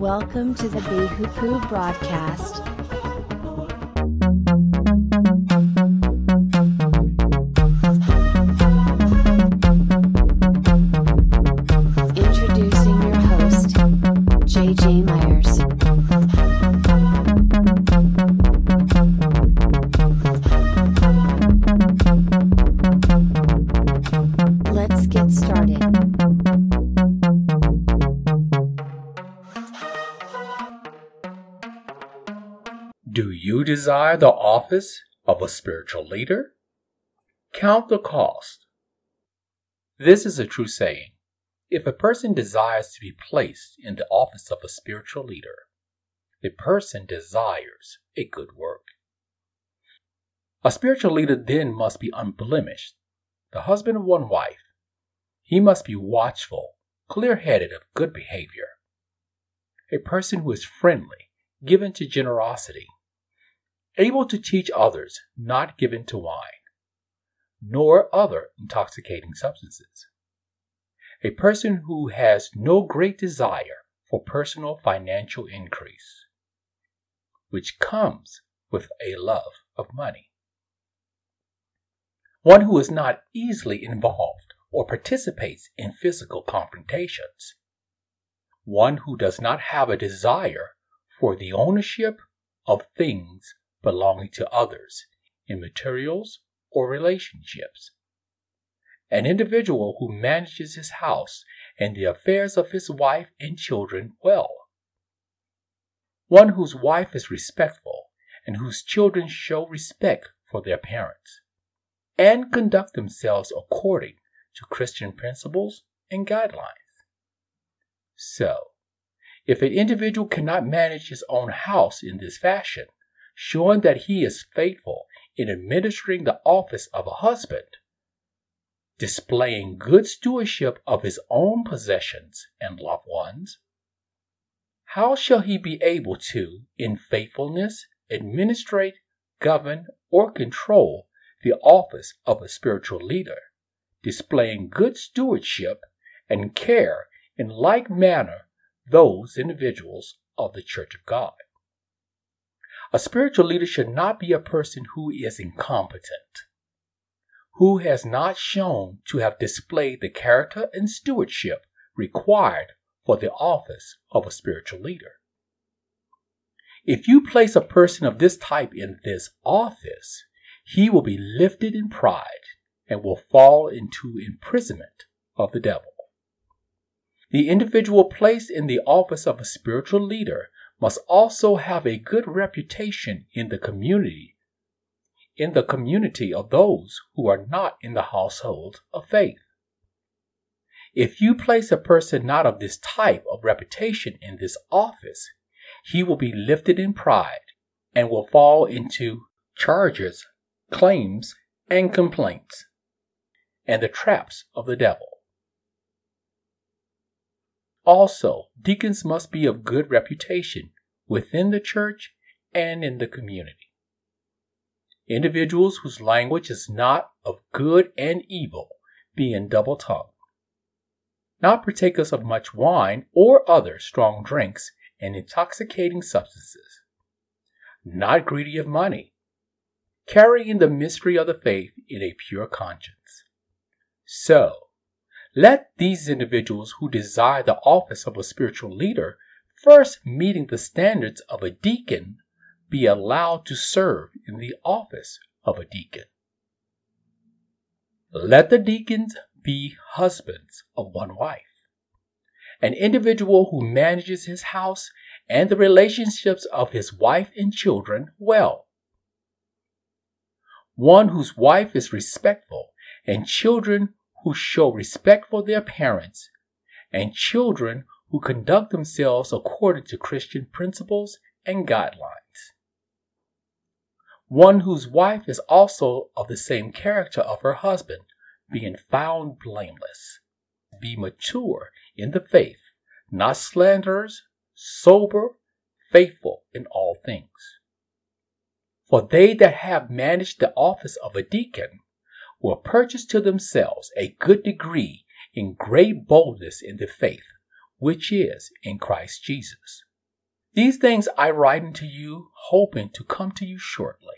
Welcome to the Bihupu broadcast. Introducing your host, JJ Myers. Let's get started. You desire the office of a spiritual leader? Count the cost. This is a true saying. If a person desires to be placed in the office of a spiritual leader, the person desires a good work. A spiritual leader then must be unblemished, the husband of one wife. He must be watchful, clear headed, of good behavior. A person who is friendly, given to generosity, able to teach others, not given to wine, nor other intoxicating substances. A person who has no great desire for personal financial increase, which comes with a love of money. One who is not easily involved or participates in physical confrontations. One who does not have a desire for the ownership of things belonging to others in materials or relationships. An individual who manages his house and the affairs of his wife and children well. One whose wife is respectful and whose children show respect for their parents and conduct themselves according to Christian principles and guidelines. So, if an individual cannot manage his own house in this fashion, showing that he is faithful in administering the office of a husband, displaying good stewardship of his own possessions and loved ones, how shall he be able to, in faithfulness, administrate, govern, or control the office of a spiritual leader, displaying good stewardship and care in like manner those individuals of the Church of God. A spiritual leader should not be a person who is incompetent, who has not shown to have displayed the character and stewardship required for the office of a spiritual leader. If you place a person of this type in this office, he will be lifted in pride and will fall into imprisonment of the devil. The individual placed in the office of a spiritual leader must also have a good reputation in the community, in the community of those who are not in the household of faith. If you place a person not of this type of reputation in this office, he will be lifted in pride and will fall into charges, claims, and complaints, and the traps of the devil. Also, deacons must be of good reputation within the church and in the community. Individuals whose language is not of good and evil, being double tongued, not partakers of much wine or other strong drinks and intoxicating substances, not greedy of money, carrying the mystery of the faith in a pure conscience. So, let these individuals who desire the office of a spiritual leader, first meeting the standards of a deacon, be allowed to serve in the office of a deacon. Let the deacons be husbands of one wife. An individual who manages his house and the relationships of his wife and children well. One whose wife is respectful and children who show respect for their parents, and children who conduct themselves according to Christian principles and guidelines. One whose wife is also of the same character of her husband, being found blameless. Be mature in the faith, not slanderers, sober, faithful in all things. For they that have managed the office of a deacon will purchase to themselves a good degree in great boldness in the faith which is in Christ Jesus. These things I write unto you, hoping to come to you shortly.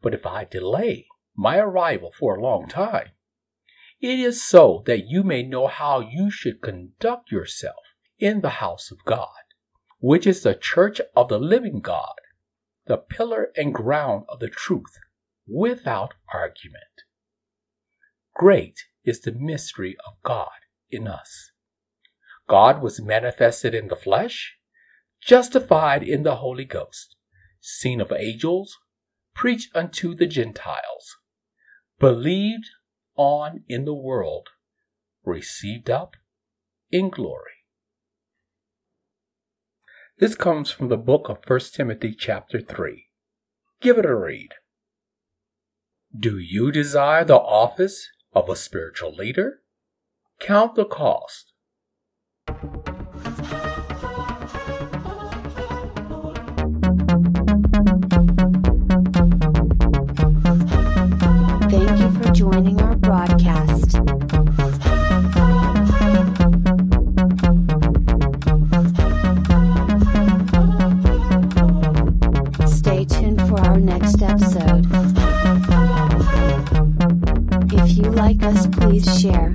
But if I delay my arrival for a long time, it is so that you may know how you should conduct yourself in the house of God, which is the church of the living God, the pillar and ground of the truth, without argument. Great is the mystery of God in us. God was manifested in the flesh, justified in the Holy Ghost, seen of angels, preached unto the Gentiles, believed on in the world, received up in glory. This comes from the book of 1 Timothy, chapter 3. Give it a read. Do you desire the office of a spiritual leader? Count the cost. Thank you for joining our broadcast. Like us, please share,